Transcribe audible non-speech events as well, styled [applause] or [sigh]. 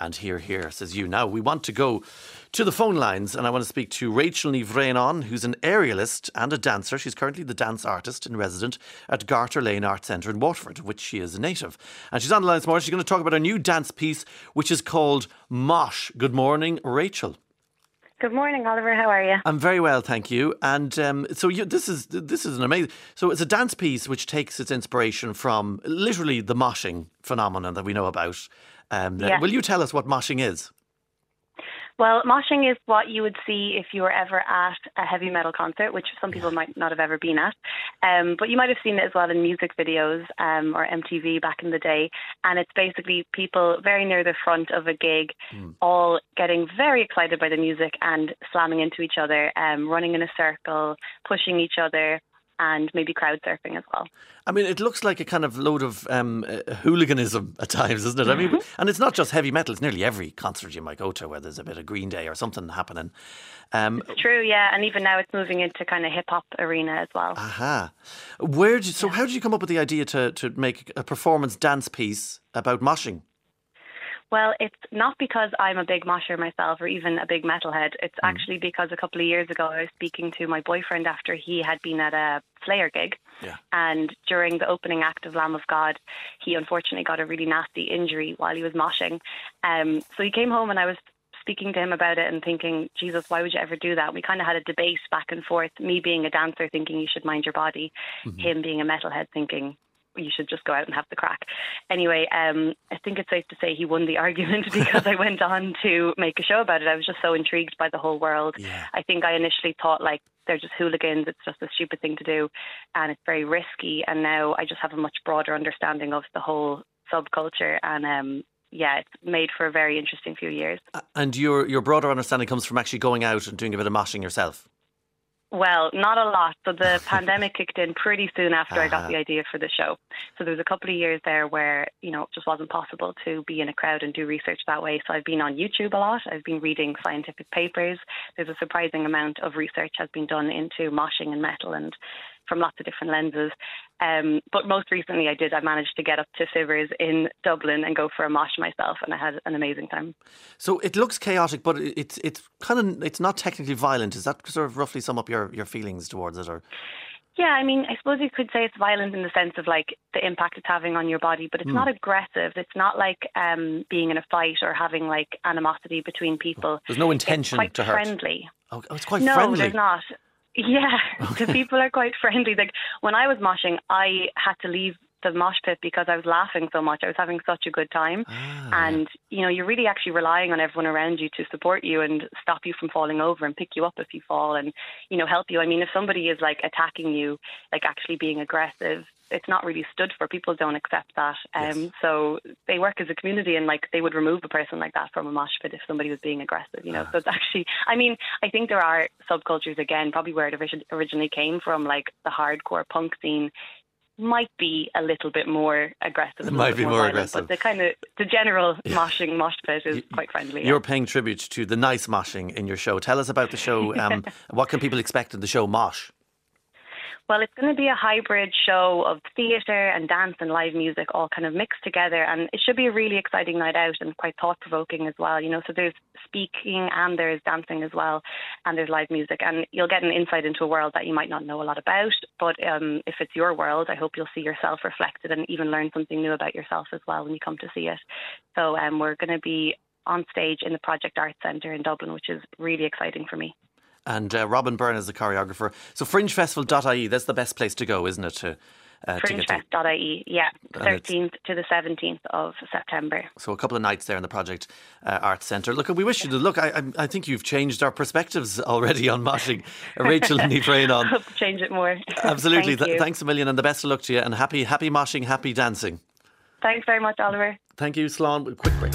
And here, here, says you. Now, we want to go to the phone lines and I want to speak to Rachel Ní Bhraonáin, who's an aerialist and a dancer. She's currently the dance artist in resident at Garter Lane Art Centre in Waterford, which she is a native. And she's on the line this morning. She's going to talk about her new dance piece, which is called Mosh. Good morning, Rachel. Good morning, Oliver. How are you? I'm very well, thank you. And um, so you, this is this is an amazing. So it's a dance piece which takes its inspiration from literally the moshing phenomenon that we know about. Um, Yeah. Will you tell us what moshing is? Well, moshing is what you would see if you were ever at a heavy metal concert, which some people might not have ever been at. Um, but you might have seen it as well in music videos um, or MTV back in the day. And it's basically people very near the front of a gig, all getting very excited by the music and slamming into each other, um, running in a circle, pushing each other. And maybe crowd surfing as well. I mean, it looks like a kind of load of um, uh, hooliganism [laughs] at times, doesn't it? I mean, and it's not just heavy metal; it's nearly every concert you might go to where there's a bit of Green Day or something happening. Um, It's true, yeah. And even now it's moving into kind of hip hop arena as well. aha, where did so? How did you come up with the idea to to make a performance dance piece about moshing? Well, it's not because I'm a big mosher myself or even a big metalhead. It's actually because a couple of years ago I was speaking to my boyfriend after he had been at a Slayer gig. Yeah. And during the opening act of Lamb of God, he unfortunately got a really nasty injury while he was moshing. Um, so he came home and I was speaking to him about it and thinking, Jesus, why would you ever do that? We kind of had a debate back and forth. Me being a dancer thinking you should mind your body, him being a metalhead thinking you should just go out and have the crack. Anyway, um, I think it's safe to say he won the [laughs] argument [laughs] because I went on to make a show about it. I was just so intrigued by the whole world. Yeah. I think I initially thought like they're just hooligans. It's just a stupid thing to do, and it's very risky. And now I just have a much broader understanding of the whole subculture, and um, yeah, it's made for a very interesting few years. And your your broader understanding comes from actually going out and doing a bit of moshing yourself. Well, not a lot. So the [laughs] pandemic kicked in pretty soon after I Ah. got the idea for the show. So there was a couple of years there where, you know, it just wasn't possible to be in a crowd and do research that way. So I've been on YouTube a lot. I've been reading scientific papers. There's a surprising amount of research has been done into moshing and metal and from lots of different lenses. Um, but most recently I did, I managed to get up to Fibbers in Dublin and go for a mosh myself and I had an amazing time. So it looks chaotic, but it's it's kind of it's not technically violent. Is that sort of roughly sum up your, your feelings towards it, or Yeah, I mean, I suppose you could say it's violent in the sense of like the impact it's having on your body, but it's not aggressive. It's not like um, being in a fight or having like animosity between people. there's no intention. It's intention quite to hurt? friendly. Oh, it's quite no, friendly. No, there's not. Yeah, [laughs] the people are quite friendly. Like when I was moshing, I had to leave the mosh pit because I was laughing so much. I was having such a good time. Ah, and you know, you're really actually relying on everyone around you to support you and stop you from falling over and pick you up if you fall and you know help you. I mean, if somebody is like attacking you, like actually being aggressive, it's not really stood for. People don't accept that. Um, Yes. so they work as a community and like they would remove a person like that from a mosh pit if somebody was being aggressive. You know, Ah. so it's actually. I mean, I think there are subcultures again, probably where it originally came from, like the hardcore punk scene. Might be a little bit more aggressive. It Might be more violent, aggressive. But the kind of the general moshing mosh pit is You- quite friendly. You're paying tribute to the nice moshing in your show. Tell us about the show. Um, [laughs] what can people expect in the show Mosh? Well, it's going to be a hybrid show of theatre and dance and live music all kind of mixed together. And it should be a really exciting night out and quite thought provoking as well. You know, so there's speaking and there's dancing as well, and there's live music. And you'll get an insight into a world that you might not know a lot about. But um, if it's your world, I hope you'll see yourself reflected and even learn something new about yourself as well when you come to see it. So um, we're going to be on stage in the Project Arts Centre in Dublin, which is really exciting for me. And uh, Robin Byrne is the choreographer. So fringefestival.ie, that's the best place to go, isn't it? To, uh, to to. Fringefest.ie, yeah, 13th to the 17th of September. So a couple of nights there in the Project uh, Arts Centre. Look, we wish you the look. I, I, think you've changed our perspectives already on moshing. [laughs] Rachel and Ní Bhraonáin. Hope to change it more. Absolutely. Thank Th- thanks a million and the best of luck to you. And happy, happy moshing, happy dancing. Thanks very much, Oliver. Thank you, Sloan. Quick break.